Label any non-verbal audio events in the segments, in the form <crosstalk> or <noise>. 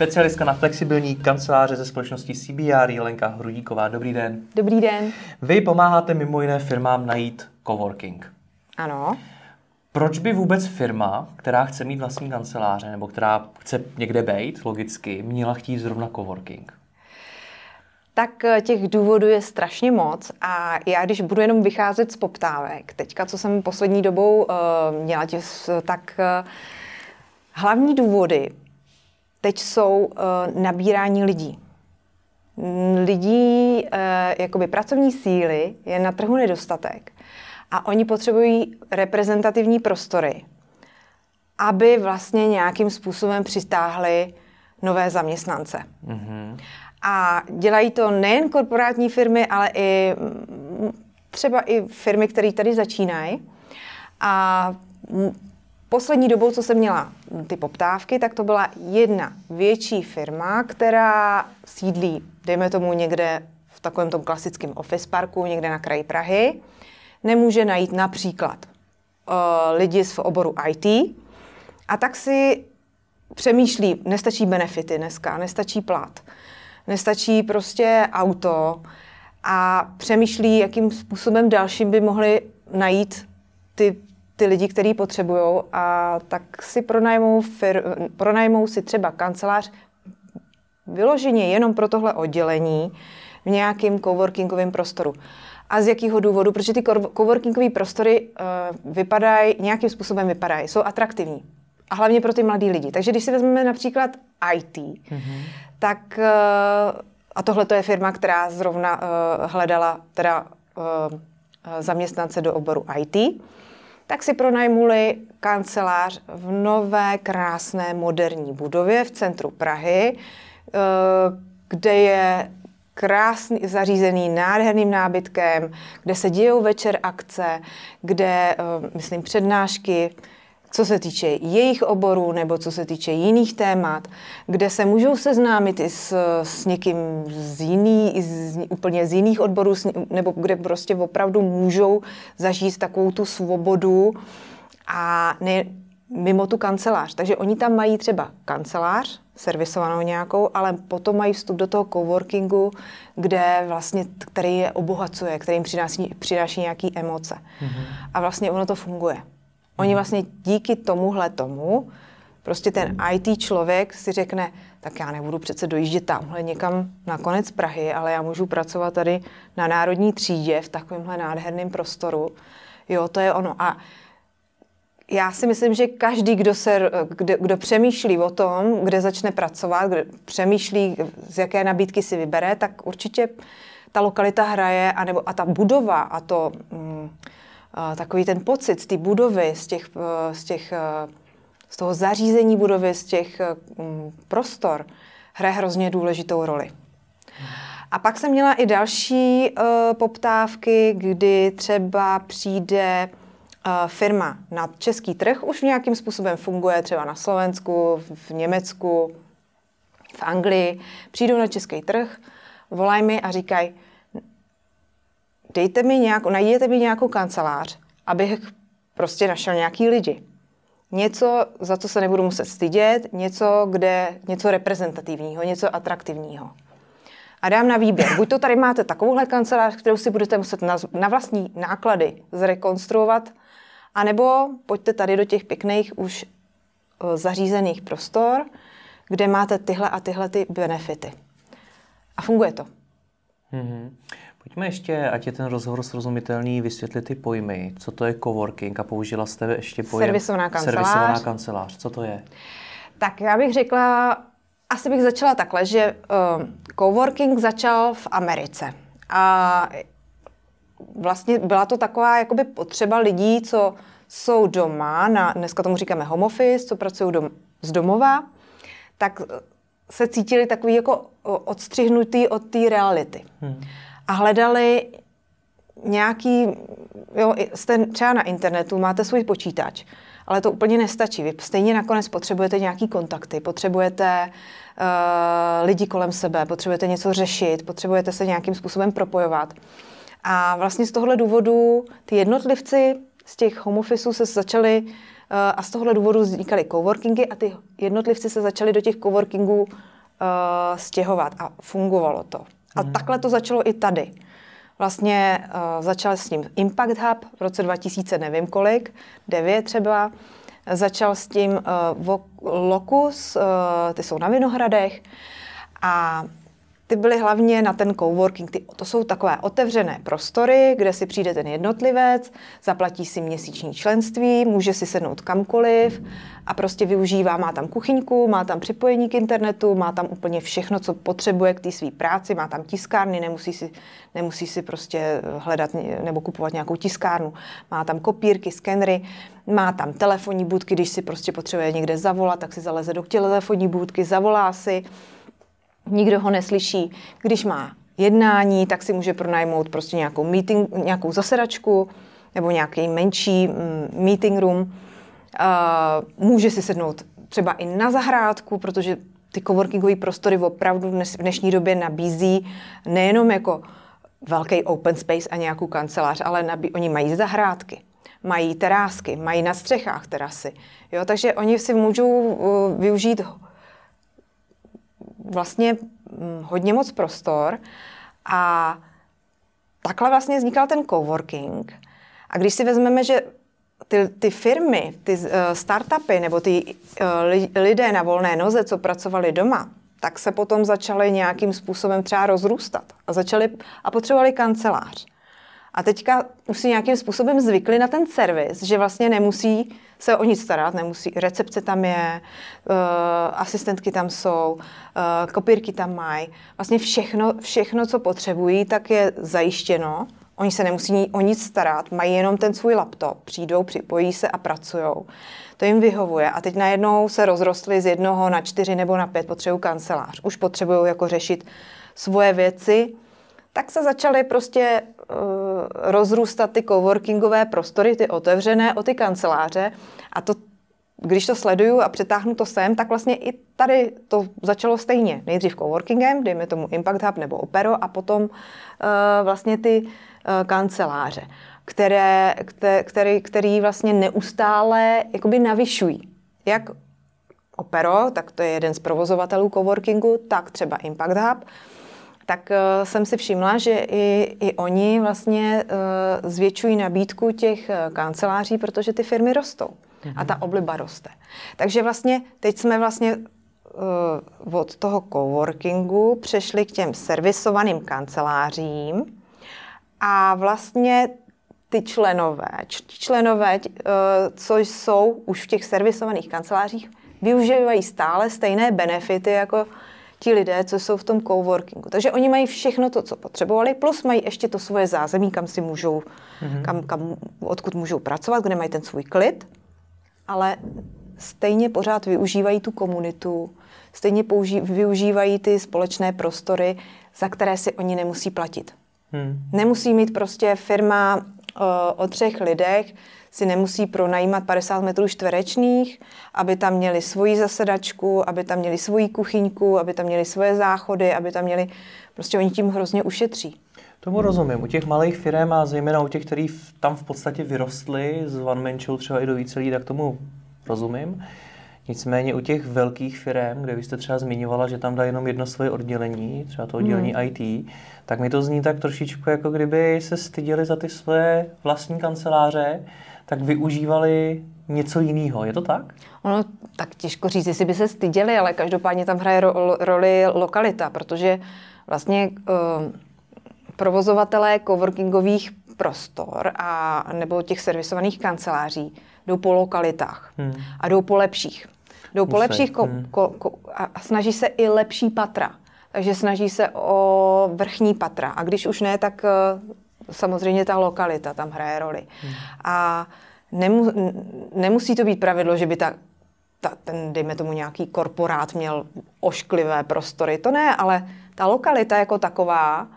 Specialistka na flexibilní kanceláře ze společnosti CBR Jelenka Hrudíková. Dobrý den. Dobrý den. Vy pomáháte mimo jiné firmám najít coworking. Ano. Proč by vůbec firma, která chce mít vlastní kanceláře nebo která chce někde být, logicky, měla chtít zrovna coworking? Tak eh, těch důvodů je strašně moc a já když budu jenom vycházet z poptávek, teďka, co jsem poslední dobou uh, měla, těs, tak uh, hlavní důvody teď jsou uh, nabírání lidí. Lidí, uh, jakoby pracovní síly je na trhu nedostatek a oni potřebují reprezentativní prostory, aby vlastně nějakým způsobem přistáhli nové zaměstnance. Mm-hmm. A dělají to nejen korporátní firmy, ale i mm, třeba i firmy, které tady začínají. A poslední dobou, co jsem měla ty poptávky, tak to byla jedna větší firma, která sídlí, dejme tomu někde v takovém tom klasickém office parku, někde na kraji Prahy. Nemůže najít například uh, lidi z oboru IT a tak si přemýšlí, nestačí benefity dneska, nestačí plat, nestačí prostě auto a přemýšlí, jakým způsobem dalším by mohli najít ty ty lidi, který potřebují a tak si pronajmou, fir, pronajmou si třeba kancelář vyloženě jenom pro tohle oddělení v nějakém coworkingovém prostoru. A z jakého důvodu? Protože ty coworkingové prostory uh, vypadají, nějakým způsobem vypadají, jsou atraktivní. A hlavně pro ty mladí lidi. Takže když si vezmeme například IT, mm-hmm. tak, uh, a tohle to je firma, která zrovna uh, hledala teda uh, zaměstnance do oboru IT, tak si pronajmuli kancelář v nové, krásné, moderní budově v centru Prahy, eh, kde je krásný, zařízený nádherným nábytkem, kde se dějou večer akce, kde, eh, myslím, přednášky, co se týče jejich oborů nebo co se týče jiných témat, kde se můžou seznámit i s, s někým z jiný, z, úplně z jiných odborů, nebo kde prostě opravdu můžou zažít takovou tu svobodu a ne, mimo tu kancelář. Takže oni tam mají třeba kancelář, servisovanou nějakou, ale potom mají vstup do toho coworkingu, kde vlastně, který je obohacuje, který jim přináší, přináší nějaké emoce. Mm-hmm. A vlastně ono to funguje. Oni vlastně díky tomuhle tomu, prostě ten IT člověk si řekne, tak já nebudu přece dojíždět tamhle někam na konec Prahy, ale já můžu pracovat tady na národní třídě v takovémhle nádherném prostoru. Jo, to je ono. A já si myslím, že každý, kdo, se, kdo, kdo přemýšlí o tom, kde začne pracovat, kdo přemýšlí, z jaké nabídky si vybere, tak určitě ta lokalita hraje, anebo, a ta budova a to... Mm, takový ten pocit z té budovy, z, těch, eh, z, těch, eh, z toho zařízení budovy, z těch eh, mm, prostor, hraje hrozně důležitou roli. A pak jsem měla i další poptávky, kdy třeba přijde firma na český trh, už nějakým způsobem funguje třeba na Slovensku, v Německu, v Anglii, přijdou na český trh, volají mi a říkají, dejte mi nějakou, najděte mi nějakou kancelář, abych prostě našel nějaký lidi. Něco, za co se nebudu muset stydět, něco, kde, něco reprezentativního, něco atraktivního. A dám na výběr. Buď to tady máte takovouhle kancelář, kterou si budete muset na, na vlastní náklady zrekonstruovat, anebo pojďte tady do těch pěkných už uh, zařízených prostor, kde máte tyhle a tyhle ty benefity. A funguje to. Mm-hmm. Pojďme ještě, ať je ten rozhovor srozumitelný, vysvětlit ty pojmy. Co to je coworking a použila jste ještě pojem... Servisovaná kancelář. Servisovaná kancelář. Co to je? Tak já bych řekla, asi bych začala takhle, že uh, coworking začal v Americe. A vlastně byla to taková jakoby potřeba lidí, co jsou doma, na, dneska tomu říkáme home office, co pracují dom, z domova, tak se cítili takový jako odstřihnutý od té reality. Hmm. A hledali nějaký, jo, jste třeba na internetu, máte svůj počítač, ale to úplně nestačí. Vy stejně nakonec potřebujete nějaký kontakty, potřebujete uh, lidi kolem sebe, potřebujete něco řešit, potřebujete se nějakým způsobem propojovat. A vlastně z tohohle důvodu ty jednotlivci z těch home officeů se začali uh, a z tohohle důvodu vznikaly coworkingy a ty jednotlivci se začali do těch coworkingů uh, stěhovat a fungovalo to. A mm. takhle to začalo i tady. Vlastně uh, začal s ním Impact Hub v roce 2000, nevím kolik, 9 třeba. Začal s tím uh, Locus, uh, ty jsou na Vinohradech. A ty byly hlavně na ten coworking. Ty, to jsou takové otevřené prostory, kde si přijde ten jednotlivec, zaplatí si měsíční členství, může si sednout kamkoliv a prostě využívá, má tam kuchyňku, má tam připojení k internetu, má tam úplně všechno, co potřebuje k té své práci, má tam tiskárny, nemusí si, nemusí si prostě hledat nebo kupovat nějakou tiskárnu, má tam kopírky, skenery, má tam telefonní budky, když si prostě potřebuje někde zavolat, tak si zaleze do telefonní budky, zavolá si, nikdo ho neslyší. Když má jednání, tak si může pronajmout prostě nějakou, meeting, nějakou zasedačku nebo nějaký menší mm, meeting room. Může si sednout třeba i na zahrádku, protože ty coworkingové prostory opravdu v dnešní době nabízí nejenom jako velký open space a nějakou kancelář, ale nabí, oni mají zahrádky, mají terásky, mají na střechách terasy. Jo, takže oni si můžou uh, využít vlastně mm, hodně moc prostor a takhle vlastně vznikal ten coworking. A když si vezmeme, že ty, ty firmy, ty uh, startupy nebo ty uh, lidé na volné noze, co pracovali doma, tak se potom začaly nějakým způsobem třeba rozrůstat a začali a potřebovali kancelář. A teďka už si nějakým způsobem zvykli na ten servis, že vlastně nemusí se o nic starat, nemusí, recepce tam je, uh, asistentky tam jsou, uh, kopírky tam mají. Vlastně všechno, všechno, co potřebují, tak je zajištěno. Oni se nemusí o nic starat, mají jenom ten svůj laptop, přijdou, připojí se a pracují. To jim vyhovuje. A teď najednou se rozrostly z jednoho na čtyři nebo na pět, potřebují kancelář. Už potřebují jako řešit svoje věci, tak se začaly prostě uh, rozrůstat ty coworkingové prostory, ty otevřené, o ty kanceláře. A to, když to sleduju a přetáhnu to sem, tak vlastně i tady to začalo stejně. Nejdřív coworkingem, dejme tomu Impact Hub nebo Opero, a potom uh, vlastně ty uh, kanceláře, které, které, který, který vlastně neustále jakoby navyšují. Jak Opero, tak to je jeden z provozovatelů coworkingu, tak třeba Impact Hub, tak uh, jsem si všimla, že i, i oni vlastně uh, zvětšují nabídku těch uh, kanceláří, protože ty firmy rostou a ta mhm. obliba roste. Takže vlastně teď jsme vlastně od toho coworkingu přešli k těm servisovaným kancelářím a vlastně ty členové, členové, uh, co jsou už v těch servisovaných kancelářích, využívají stále stejné benefity jako ti lidé, co jsou v tom coworkingu. Takže oni mají všechno to, co potřebovali, plus mají ještě to svoje zázemí, kam si můžou, mm-hmm. kam, kam, odkud můžou pracovat, kde mají ten svůj klid, ale stejně pořád využívají tu komunitu, stejně použí, využívají ty společné prostory, za které si oni nemusí platit. Hmm. Nemusí mít prostě firma o, o třech lidech, si nemusí pronajímat 50 metrů čtverečných, aby tam měli svoji zasedačku, aby tam měli svoji kuchyňku, aby tam měli svoje záchody, aby tam měli, prostě oni tím hrozně ušetří. Tomu rozumím. U těch malých firm a zejména u těch, kteří tam v podstatě vyrostli z one man show třeba i do více lidí, tak tomu rozumím. Nicméně u těch velkých firm, kde vy jste třeba zmiňovala, že tam dá jenom jedno svoje oddělení, třeba to oddělení hmm. IT, tak mi to zní tak trošičku, jako kdyby se styděli za ty své vlastní kanceláře, tak využívali něco jiného. Je to tak? Ono tak těžko říct, jestli by se styděli, ale každopádně tam hraje ro- roli lokalita, protože vlastně uh, provozovatelé coworkingových prostor a nebo těch servisovaných kanceláří jdou po lokalitách hmm. a jdou po lepších. Jdou po lepších ko, hmm. ko, ko, a snaží se i lepší patra. Takže snaží se o vrchní patra. A když už ne, tak samozřejmě ta lokalita tam hraje roli. Hmm. A nemu, nemusí to být pravidlo, že by ta ta, ten, dejme tomu, nějaký korporát měl ošklivé prostory. To ne, ale ta lokalita jako taková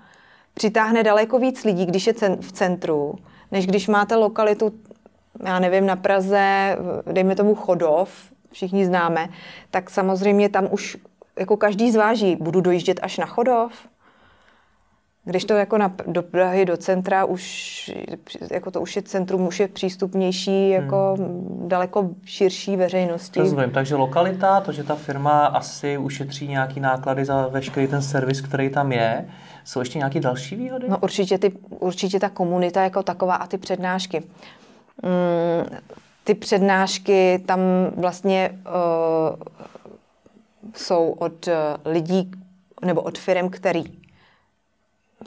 přitáhne daleko víc lidí, když je v centru, než když máte lokalitu, já nevím, na Praze, dejme tomu Chodov, všichni známe, tak samozřejmě tam už jako každý zváží, budu dojíždět až na Chodov, když to jako na, do Prahy, do centra, už, jako to už je centrum, už je přístupnější jako hmm. daleko širší veřejnosti. Rozumím, takže lokalita, to, že ta firma asi ušetří nějaký náklady za veškerý ten servis, který tam je, jsou ještě nějaké další výhody? No určitě, ty, určitě ta komunita jako taková a ty přednášky. Mm, ty přednášky tam vlastně uh, jsou od uh, lidí nebo od firm, který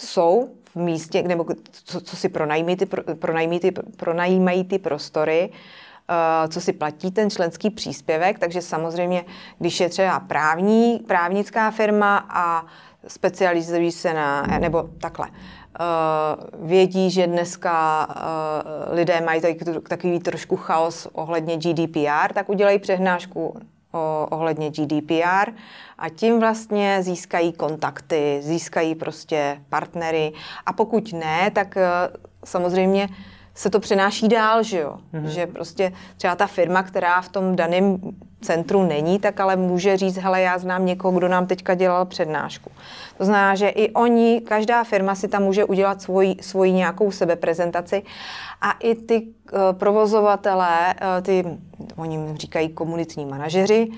jsou v místě, nebo co, co si pronajímají ty, pronajímají ty, pronajímají ty prostory, uh, co si platí ten členský příspěvek, takže samozřejmě, když je třeba právní, právnická firma a specializují se na, nebo takhle, uh, vědí, že dneska uh, lidé mají takový trošku chaos ohledně GDPR, tak udělají přehnášku o, ohledně GDPR a tím vlastně získají kontakty, získají prostě partnery a pokud ne, tak eh, samozřejmě se to přenáší dál, že jo? Mm-hmm. Že prostě třeba ta firma, která v tom daném centru není, tak ale může říct, hele, já znám někoho, kdo nám teďka dělal přednášku. To znamená, že i oni, každá firma si tam může udělat svoji, svoji nějakou sebeprezentaci a i ty uh, provozovatelé, uh, ty, oni říkají komunitní manažeři, uh,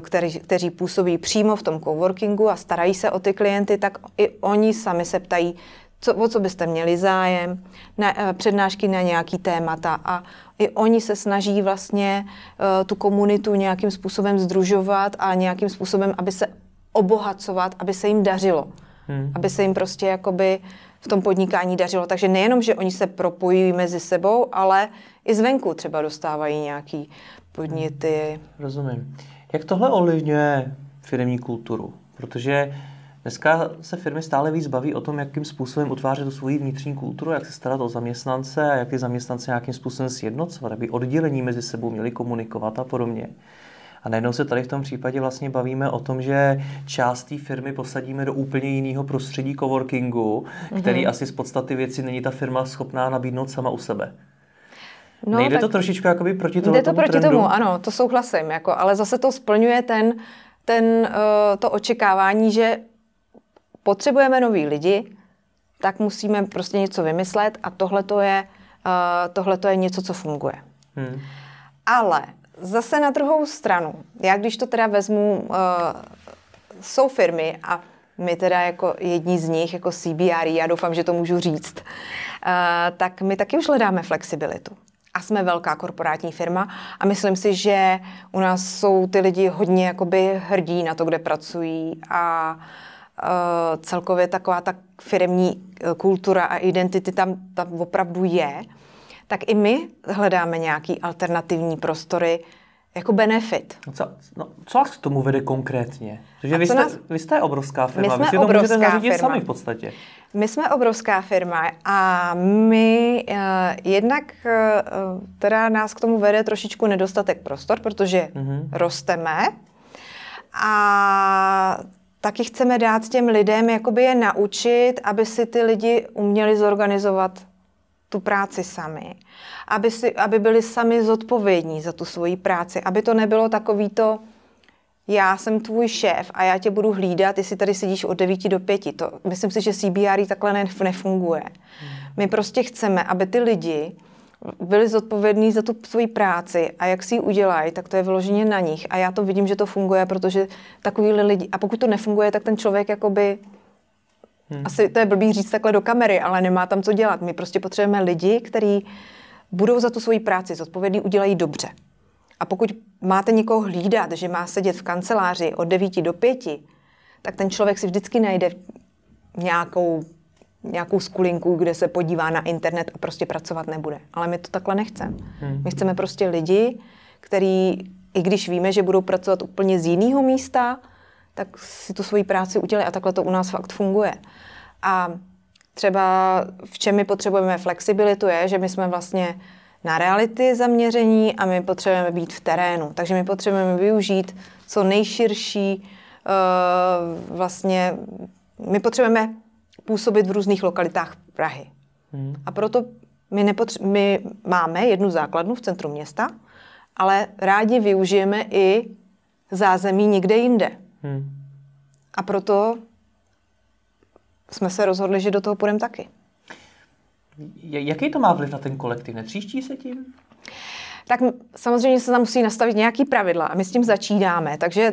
kteří, kteří působí přímo v tom coworkingu a starají se o ty klienty, tak i oni sami se ptají, co, o co byste měli zájem, na, přednášky na nějaký témata a i oni se snaží vlastně uh, tu komunitu nějakým způsobem združovat a nějakým způsobem, aby se obohacovat, aby se jim dařilo. Hmm. Aby se jim prostě jakoby v tom podnikání dařilo. Takže nejenom, že oni se propojují mezi sebou, ale i zvenku třeba dostávají nějaký podněty. Hmm. Rozumím. Jak tohle ovlivňuje firmní kulturu? Protože dneska se firmy stále víc baví o tom, jakým způsobem utvářet tu svoji vnitřní kulturu, jak se starat o zaměstnance a jak ty zaměstnance nějakým způsobem sjednocovat, aby oddělení mezi sebou měli komunikovat a podobně. A najednou se tady v tom případě vlastně bavíme o tom, že část té firmy posadíme do úplně jiného prostředí coworkingu, mm-hmm. který asi z podstaty věci není ta firma schopná nabídnout sama u sebe. No, Nejde to trošičku jakoby proti tomu Jde to proti trendu? tomu, ano, to souhlasím, jako, ale zase to splňuje ten, ten, uh, to očekávání, že potřebujeme nový lidi, tak musíme prostě něco vymyslet a tohle to je, uh, tohleto je něco, co funguje. Hmm. Ale Zase na druhou stranu, já když to teda vezmu, uh, jsou firmy a my teda jako jedni z nich, jako CBR, já doufám, že to můžu říct, uh, tak my taky už hledáme flexibilitu. A jsme velká korporátní firma a myslím si, že u nás jsou ty lidi hodně jakoby hrdí na to, kde pracují a uh, celkově taková ta firmní kultura a identity tam, tam opravdu je tak i my hledáme nějaký alternativní prostory jako benefit. No co, no, co vás k tomu vede konkrétně? Protože vy jste, nás... vy jste obrovská firma, my jsme vy si to můžete zařídit firma. sami v podstatě. My jsme obrovská firma a my uh, jednak uh, teda nás k tomu vede trošičku nedostatek prostor, protože mm-hmm. rosteme a taky chceme dát těm lidem, jakoby je naučit, aby si ty lidi uměli zorganizovat tu práci sami, aby, si, aby byli sami zodpovědní za tu svoji práci, aby to nebylo takový to, já jsem tvůj šéf a já tě budu hlídat, jestli tady sedíš od 9 do 5. To, myslím si, že CBR takhle nefunguje. My prostě chceme, aby ty lidi byli zodpovědní za tu svoji práci a jak si ji udělají, tak to je vyloženě na nich. A já to vidím, že to funguje, protože takový lidi, a pokud to nefunguje, tak ten člověk jakoby Hmm. Asi to je blbý říct takhle do kamery, ale nemá tam co dělat. My prostě potřebujeme lidi, kteří budou za tu svoji práci zodpovědní, udělají dobře. A pokud máte někoho hlídat, že má sedět v kanceláři od 9 do 5, tak ten člověk si vždycky najde nějakou, nějakou skulinku, kde se podívá na internet a prostě pracovat nebude. Ale my to takhle nechceme. Hmm. My chceme prostě lidi, který, i když víme, že budou pracovat úplně z jiného místa, tak si tu svoji práci udělali a takhle to u nás fakt funguje. A třeba v čem my potřebujeme flexibilitu je, že my jsme vlastně na reality zaměření a my potřebujeme být v terénu. Takže my potřebujeme využít co nejširší uh, vlastně, my potřebujeme působit v různých lokalitách Prahy. Hmm. A proto my, nepotře- my máme jednu základnu v centru města, ale rádi využijeme i zázemí někde jinde. Hmm. A proto jsme se rozhodli, že do toho půjdeme taky. Jaký to má vliv na ten kolektiv? Netříští se tím? Tak samozřejmě se tam musí nastavit nějaký pravidla a my s tím začínáme, takže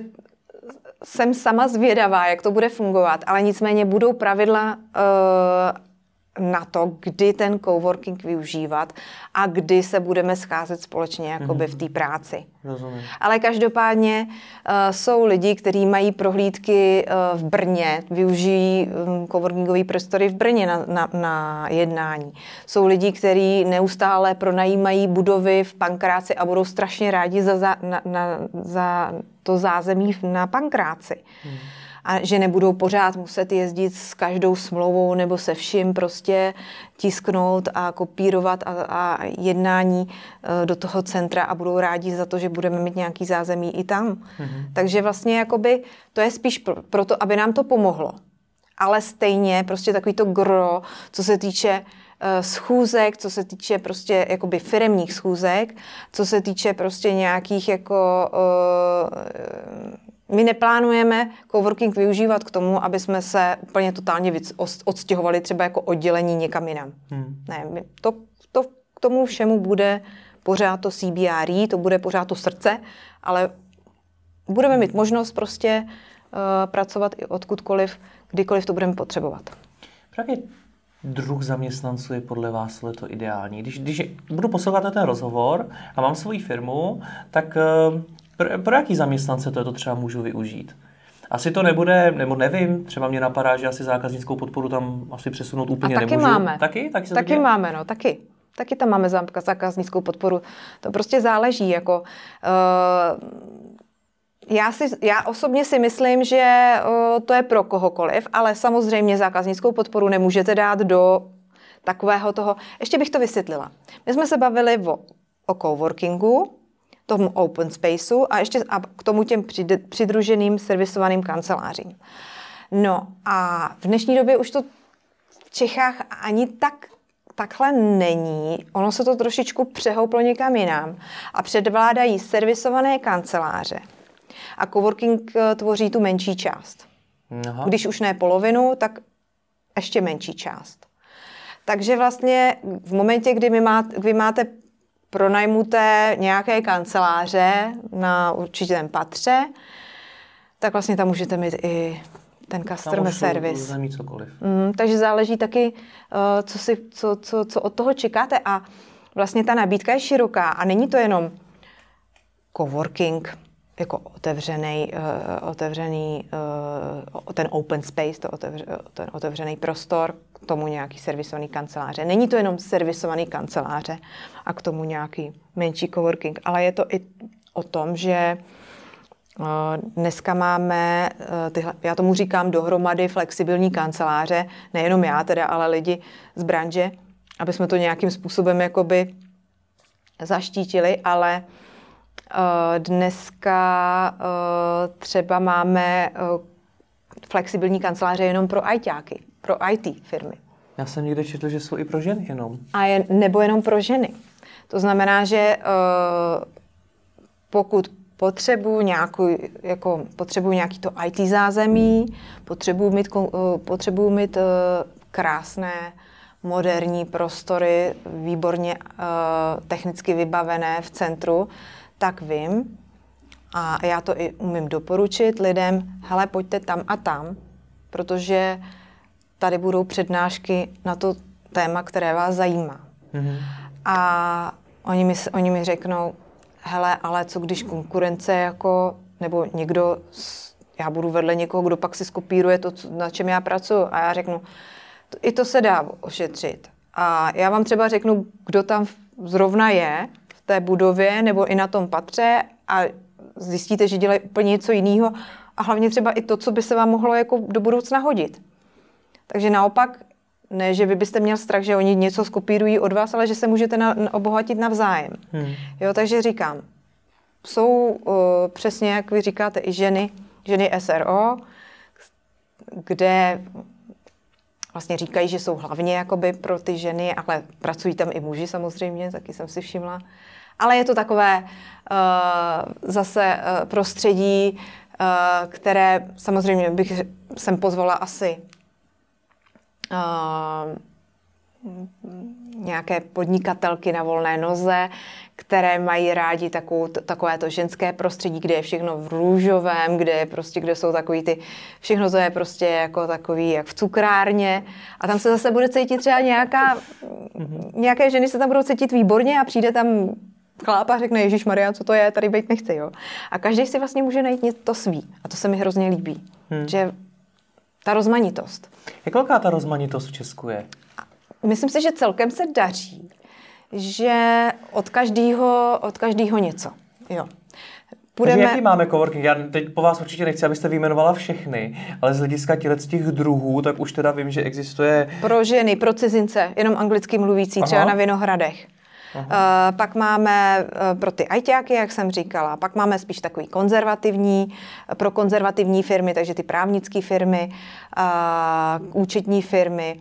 jsem sama zvědavá, jak to bude fungovat, ale nicméně budou pravidla uh, na to, kdy ten coworking využívat a kdy se budeme scházet společně jakoby v té mhm. práci. Rozumím. Ale každopádně uh, jsou lidi, kteří mají prohlídky uh, v Brně, využijí um, coworkingové prostory v Brně na, na, na jednání. Jsou lidi, kteří neustále pronajímají budovy v Pankráci a budou strašně rádi za, za, na, na, za to zázemí na Pankráci. Hmm a že nebudou pořád muset jezdit s každou smlouvou nebo se vším prostě tisknout a kopírovat a, a jednání e, do toho centra a budou rádi za to, že budeme mít nějaký zázemí i tam. Mm-hmm. Takže vlastně jakoby to je spíš pro, proto, aby nám to pomohlo. Ale stejně prostě takový to gro, co se týče e, schůzek, co se týče prostě jakoby firemních schůzek, co se týče prostě nějakých jako uh, my neplánujeme coworking využívat k tomu, aby jsme se úplně totálně odstěhovali třeba jako oddělení někam jinam. Hmm. Ne, to, to k tomu všemu bude pořád to CBRE, to bude pořád to srdce, ale budeme mít možnost prostě uh, pracovat i odkudkoliv, kdykoliv to budeme potřebovat. Právě druh zaměstnanců je podle vás to ideální? Když, když budu poslouchat ten rozhovor a mám svoji firmu, tak uh, pro, pro jaký zaměstnance to, to třeba můžu využít? Asi to nebude, nebo nevím, třeba mě napadá, že asi zákaznickou podporu tam asi přesunout úplně A taky nemůžu. máme. Taky? Taky, se taky máme, no, taky. Taky tam máme zákaznickou podporu. To prostě záleží, jako... Uh, já, si, já osobně si myslím, že uh, to je pro kohokoliv, ale samozřejmě zákaznickou podporu nemůžete dát do takového toho... Ještě bych to vysvětlila. My jsme se bavili o, o coworkingu, tomu open spaceu a ještě a k tomu těm přidruženým servisovaným kancelářím. No a v dnešní době už to v Čechách ani tak takhle není. Ono se to trošičku přehouplo někam jinam a předvládají servisované kanceláře. A coworking eh, tvoří tu menší část. Aha. Když už ne polovinu, tak ještě menší část. Takže vlastně v momentě, kdy, my máte, kdy máte pronajmuté nějaké kanceláře na určitém patře, tak vlastně tam můžete mít i ten customer service. Tam cokoliv. Mm, takže záleží taky, uh, co, si, co, co, co od toho čekáte. A vlastně ta nabídka je široká a není to jenom coworking, jako otevřený, uh, otevřený uh, ten open space, to otevře, ten otevřený prostor, k tomu nějaký servisovaný kanceláře. Není to jenom servisovaný kanceláře a k tomu nějaký menší coworking, ale je to i o tom, že uh, Dneska máme, tyhle, já tomu říkám dohromady flexibilní kanceláře, nejenom já teda, ale lidi z branže, aby jsme to nějakým způsobem jakoby zaštítili, ale Eh, dneska eh, třeba máme eh, flexibilní kanceláře jenom pro ITáky, pro IT firmy. Já jsem někde četl, že jsou i pro ženy jenom. A je, nebo jenom pro ženy. To znamená, že pokud potřebuji nějaký, jako, potřebuji nějaký to IT zázemí, potřebuji mít, potřebuji mít krásné, moderní prostory, výborně technicky vybavené v centru, tak vím, a já to i umím doporučit lidem, hele, pojďte tam a tam, protože tady budou přednášky na to téma, které vás zajímá. Mm-hmm. A oni mi, oni mi řeknou, hele, ale co když konkurence jako, nebo někdo, já budu vedle někoho, kdo pak si skopíruje to, na čem já pracuji. A já řeknu, i to se dá ošetřit. A já vám třeba řeknu, kdo tam zrovna je, té budově nebo i na tom patře a zjistíte, že dělají úplně něco jiného a hlavně třeba i to, co by se vám mohlo jako do budoucna hodit. Takže naopak ne, že vy byste měl strach, že oni něco skopírují od vás, ale že se můžete na, na, obohatit navzájem. Hmm. Jo, takže říkám, jsou uh, přesně, jak vy říkáte, i ženy, ženy SRO, kde vlastně říkají, že jsou hlavně jakoby pro ty ženy, ale pracují tam i muži samozřejmě, taky jsem si všimla. Ale je to takové uh, zase uh, prostředí, uh, které samozřejmě bych jsem pozvala asi uh, nějaké podnikatelky na volné noze, které mají rádi takovou, takové to ženské prostředí, kde je všechno v růžovém, kde, je prostě, kde jsou takový ty, všechno to je prostě jako takový, jak v cukrárně a tam se zase bude cítit třeba nějaká, mm-hmm. nějaké ženy se tam budou cítit výborně a přijde tam chláp a řekne, Ježíš Maria, co to je, tady být nechci, jo. A každý si vlastně může najít něco to svý a to se mi hrozně líbí, hmm. že ta rozmanitost. Jak velká ta rozmanitost v Česku je? Myslím si, že celkem se daří, že od každého od každýho něco. Jo. Půjdeme... Takže jaký máme coworking? Já teď po vás určitě nechci, abyste vyjmenovala všechny, ale z hlediska z těch druhů, tak už teda vím, že existuje... Pro ženy, pro cizince, jenom anglicky mluvící, Aha. třeba na Vinohradech. Uh, pak máme uh, pro ty ajťáky, jak jsem říkala, pak máme spíš takový konzervativní, pro konzervativní firmy, takže ty právnické firmy, uh, účetní firmy,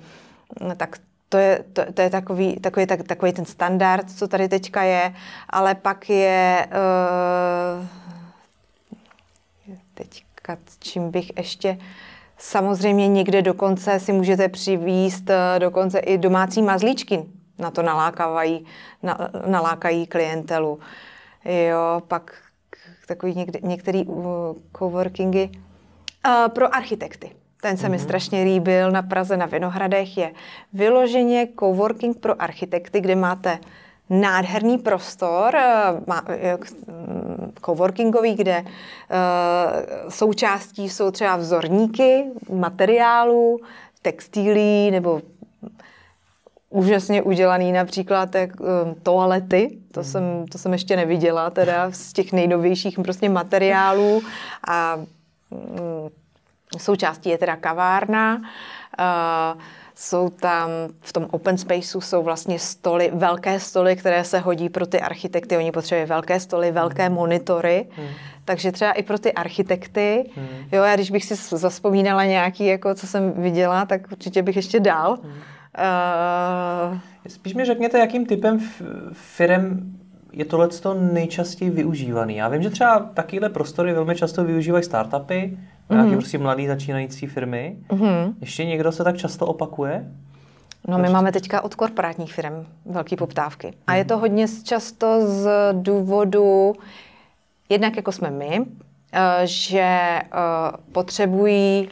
tak to je, to, to je takový, takový, tak, takový ten standard, co tady teďka je, ale pak je uh, teďka, čím bych ještě samozřejmě někde dokonce si můžete přivíst dokonce i domácí mazlíčky, na to nalákají, na, nalákají klientelu. Jo, pak takový někde, některý uh, coworkingy uh, pro architekty. Ten se mm-hmm. mi mhm. strašně líbil na Praze na Vinohradech. Je vyloženě coworking pro architekty, kde máte nádherný prostor, uh, coworkingový, kde uh, součástí jsou třeba vzorníky materiálů, textilí nebo úžasně udělaný například jak, um, toalety, to, mm. jsem, to jsem ještě neviděla, teda z těch nejnovějších prostě materiálů a um, součástí je teda kavárna, uh, jsou tam, v tom open spaceu jsou vlastně stoly, velké stoly, které se hodí pro ty architekty. Oni potřebují velké stoly, velké mm. monitory. Hmm. Takže třeba i pro ty architekty, hmm. jo, já když bych si zaspomínala nějaký, jako co jsem viděla, tak určitě bych ještě dál. Hmm. Uh... Spíš mi řekněte, jakým typem firm je tohle nejčastěji využívaný. Já vím, že třeba takovéhle prostory velmi často využívají startupy, mm-hmm. nějaké prostě mladé začínající firmy. Mm-hmm. Ještě někdo se tak často opakuje? No, my máme teďka od korporátních firm velké poptávky. A je to hodně často z důvodu, jednak jako jsme my, eh, že eh, potřebují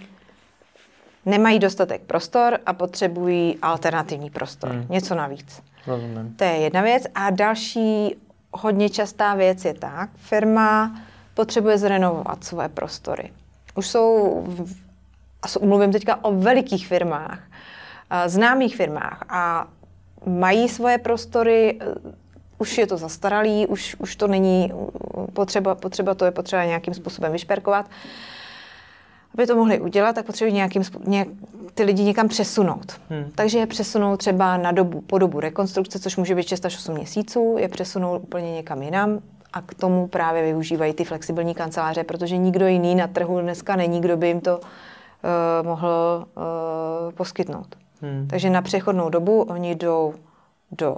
nemají dostatek prostor a potřebují alternativní prostor. Hmm. Něco navíc. Rozumím. To je jedna věc. A další hodně častá věc je tak, firma potřebuje zrenovovat své prostory. Už jsou, a mluvím teďka o velikých firmách, známých firmách a mají svoje prostory, už je to zastaralý, už, už to není potřeba, potřeba to je potřeba nějakým způsobem vyšperkovat aby to mohli udělat, tak potřebují nějakým, nějak, ty lidi někam přesunout. Hmm. Takže je přesunou třeba na dobu, po dobu rekonstrukce, což může být 6 až 8 měsíců, je přesunou úplně někam jinam a k tomu právě využívají ty flexibilní kanceláře, protože nikdo jiný na trhu dneska není, kdo by jim to uh, mohl uh, poskytnout. Hmm. Takže na přechodnou dobu oni jdou do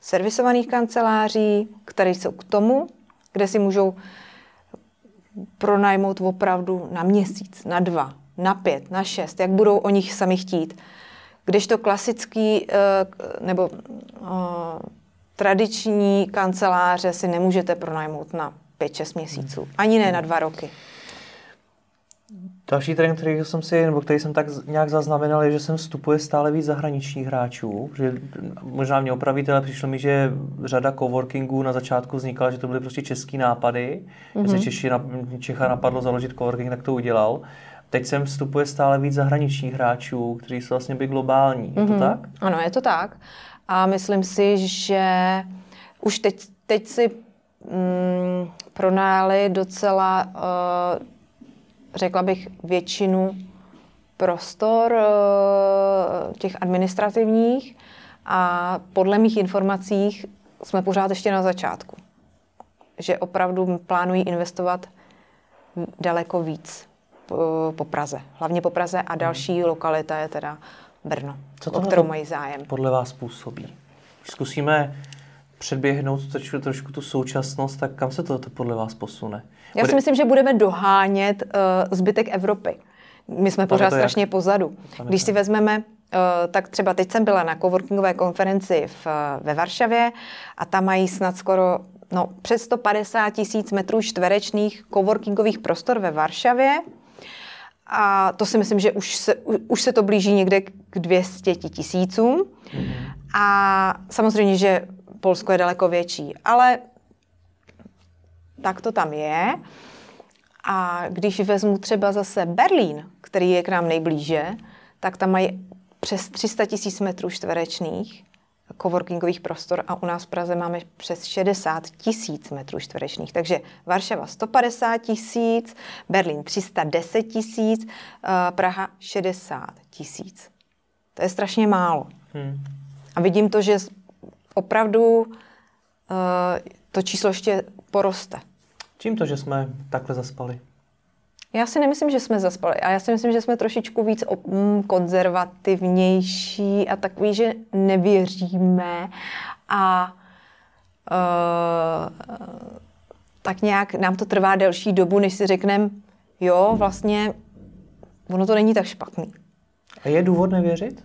servisovaných kanceláří, které jsou k tomu, kde si můžou pronajmout opravdu na měsíc, na dva, na pět, na šest, jak budou o nich sami chtít. Když to klasický eh, nebo eh, tradiční kanceláře si nemůžete pronajmout na pět, šest měsíců. Ani ne na dva roky. Další trend, který jsem si, nebo který jsem tak nějak zaznamenal, je, že sem vstupuje stále víc zahraničních hráčů. Že možná mě opravíte, ale přišlo mi, že řada coworkingů na začátku vznikala, že to byly prostě český nápady. Mm-hmm. Když se Češi, Čecha napadlo založit coworking, tak to udělal. Teď sem vstupuje stále víc zahraničních hráčů, kteří jsou vlastně by globální. Je mm-hmm. to mhm. tak? Ano, je to tak. A myslím si, že už teď, teď si mm, pronáli docela uh, řekla bych, většinu prostor eh, těch administrativních a podle mých informací jsme pořád ještě na začátku. Že opravdu plánují investovat daleko víc po, po Praze. Hlavně po Praze a další hmm. lokalita je teda Brno, Co o kterou mají zájem. podle vás působí? Zkusíme předběhnout trošku, trošku tu současnost, tak kam se to, to podle vás posune? Já si myslím, že budeme dohánět uh, zbytek Evropy. My jsme pořád strašně jak? pozadu. Když si vezmeme, uh, tak třeba teď jsem byla na coworkingové konferenci v, uh, ve Varšavě a tam mají snad skoro no, přes 150 tisíc metrů čtverečných coworkingových prostor ve Varšavě. A to si myslím, že už se, už se to blíží někde k 200 tisícům. Mm-hmm. A samozřejmě, že Polsko je daleko větší, ale tak to tam je. A když vezmu třeba zase Berlín, který je k nám nejblíže, tak tam mají přes 300 tisíc metrů čtverečných coworkingových prostor a u nás v Praze máme přes 60 tisíc metrů čtverečných. Takže Varšava 150 tisíc, Berlín 310 tisíc, eh, Praha 60 tisíc. To je strašně málo. Hmm. A vidím to, že opravdu uh, to číslo ještě poroste. Čím to, že jsme takhle zaspali? Já si nemyslím, že jsme zaspali. A já si myslím, že jsme trošičku víc mm, konzervativnější a takový, že nevěříme a uh, tak nějak nám to trvá delší dobu, než si řekneme, jo, vlastně ono to není tak špatný. A je důvod nevěřit?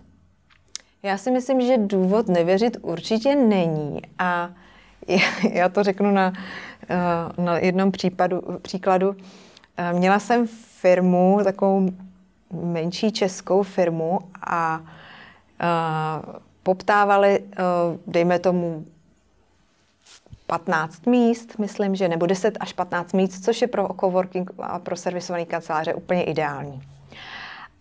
Já si myslím, že důvod nevěřit určitě není. A <laughs> já to řeknu na, na jednom případu, příkladu. Eh, měla jsem firmu, takovou menší českou firmu a uh, poptávali, dejme tomu, 15 míst, myslím, že nebo 10 až 15 míst, což je pro coworking a pro servisovaný kanceláře úplně ideální.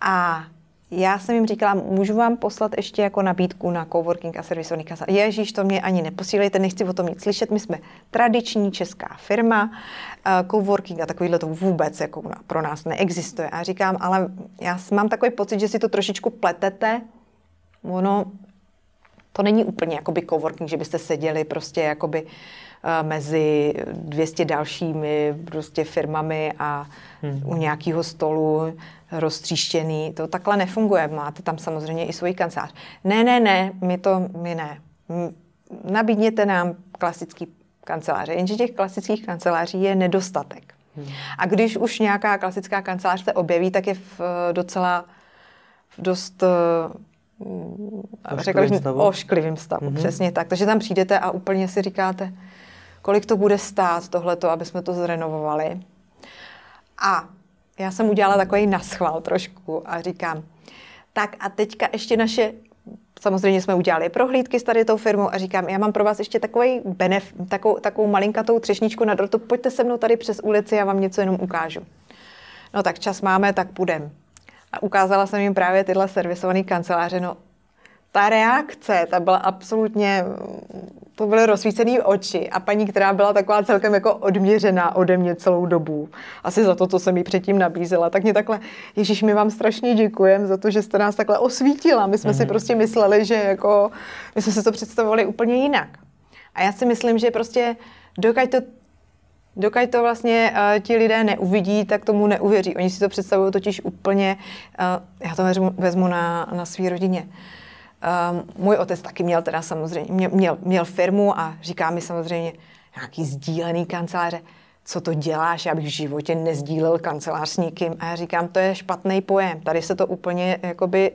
A já jsem jim říkala, můžu vám poslat ještě jako nabídku na coworking a servisový kancelář. Ježíš, to mě ani neposílejte, nechci o tom nic slyšet. My jsme tradiční česká firma, uh, coworking a takovýhle to vůbec jako pro nás neexistuje. A říkám, ale já mám takový pocit, že si to trošičku pletete. Ono, to není úplně jakoby coworking, že byste seděli prostě jakoby uh, mezi 200 dalšími prostě firmami a hmm. u nějakého stolu roztříštěný. To takhle nefunguje. Máte tam samozřejmě i svůj kancelář. Ne, ne, ne, my to, my ne. Nabídněte nám klasický kanceláře. Jenže těch klasických kanceláří je nedostatek. Hmm. A když už nějaká klasická kancelář se objeví, tak je v docela v dost řekla bych, ošklivým stavu. Mm-hmm. Přesně tak. Takže tam přijdete a úplně si říkáte, kolik to bude stát tohleto, aby jsme to zrenovovali. A já jsem udělala takový naschval trošku a říkám, tak a teďka ještě naše, samozřejmě jsme udělali prohlídky s tady tou firmou a říkám, já mám pro vás ještě takový benef, takovou, takovou malinkatou třešničku na dortu, pojďte se mnou tady přes ulici, já vám něco jenom ukážu. No tak čas máme, tak půjdem. A ukázala jsem jim právě tyhle servisované kanceláře, no ta reakce, ta byla absolutně, to byly rozsvícené oči a paní, která byla taková celkem jako odměřená ode mě celou dobu, asi za to, co jsem jí předtím nabízela, tak mě takhle, Ježíš, my vám strašně děkujeme za to, že jste nás takhle osvítila. My jsme mm-hmm. si mhm. prostě mysleli, že jako, my jsme si to představovali úplně jinak. A já si myslím, že prostě dokud to Dokud to vlastně uh, ti lidé neuvidí, tak tomu neuvěří. Oni si to představují totiž úplně, uh, já to vezmu, vezmu na, na své rodině. Uh, Um, můj otec taky měl teda samozřejmě, měl, měl firmu a říká mi samozřejmě nějaký sdílený kanceláře, co to děláš, já bych v životě nezdílel kancelář s nikým. A já říkám, to je špatný pojem. Tady se to úplně jakoby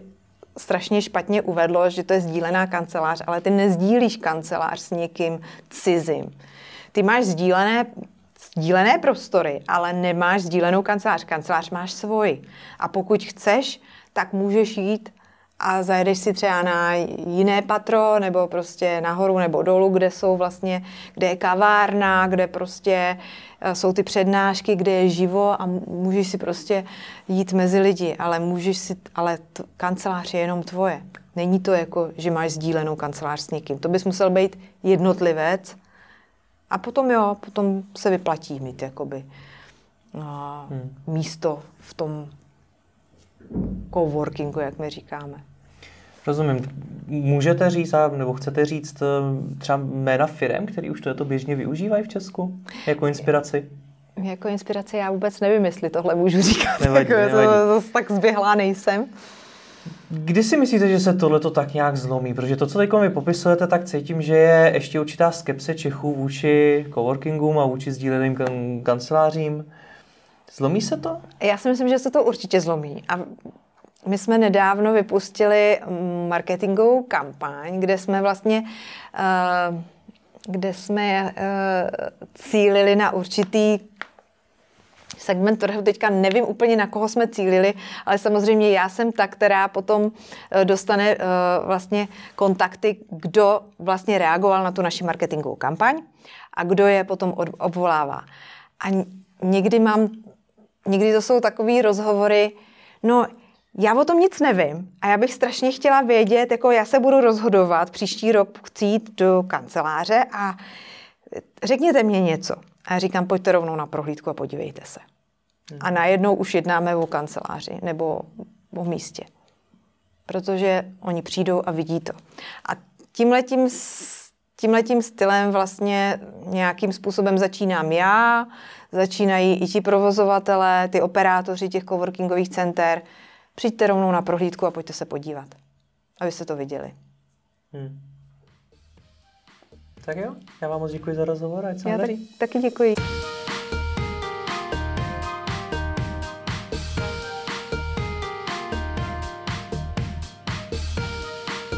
strašně špatně uvedlo, že to je sdílená kancelář, ale ty nezdílíš kancelář s někým cizím. Ty máš sdílené, sdílené prostory, ale nemáš sdílenou kancelář. Kancelář máš svoji. A pokud chceš, tak můžeš jít a zajedeš si třeba na jiné patro, nebo prostě nahoru nebo dolů, kde jsou vlastně, kde je kavárna, kde prostě eh, jsou ty přednášky, kde je živo a můžeš si prostě jít mezi lidi, ale můžeš si, ale t- kancelář je jenom tvoje. Není to jako, že máš sdílenou kancelář s někým. To bys musel být jednotlivec a potom jo, potom se vyplatí mít jakoby a, hmm. místo v tom coworkingu, jak my říkáme. Rozumím. Můžete říct, nebo chcete říct eh, třeba jména firm, který už to běžně využívají v Česku jako inspiraci? Jako inspiraci já vůbec nevím, jestli tohle můžu říkat. Nevadí, jako nevadí. To, to, tak zběhlá nejsem. Kdy si myslíte, že se tohle to tak nějak zlomí? Protože to, co teď mi popisujete, tak cítím, že je ještě určitá skepse Čechů vůči coworkingům a vůči sdíleným kan- kancelářím. Zlomí se to? Já si myslím, že se to určitě zlomí. A my jsme nedávno vypustili marketingovou kampaň, kde jsme vlastně uh, kde jsme uh, cílili na určitý segment trhu, teďka nevím úplně, na koho jsme cílili, ale samozřejmě já jsem ta, která potom dostane uh, vlastně kontakty, kdo vlastně reagoval na tu naši marketingovou kampaň a kdo je potom obvolává. A někdy mám, někdy to jsou takové rozhovory, no já o tom nic nevím a já bych strašně chtěla vědět, jako já se budu rozhodovat příští rok chci jít do kanceláře a řekněte mě něco. A já říkám, pojďte rovnou na prohlídku a podívejte se. A najednou už jednáme o kanceláři nebo o místě. Protože oni přijdou a vidí to. A tímhletím, tímhletím stylem vlastně nějakým způsobem začínám já, začínají i ti provozovatelé, ty operátoři těch coworkingových center, Přijďte rovnou na prohlídku a pojďte se podívat, abyste to viděli. Hmm. Tak jo, já vám moc děkuji za rozhovor. já taky, taky děkuji.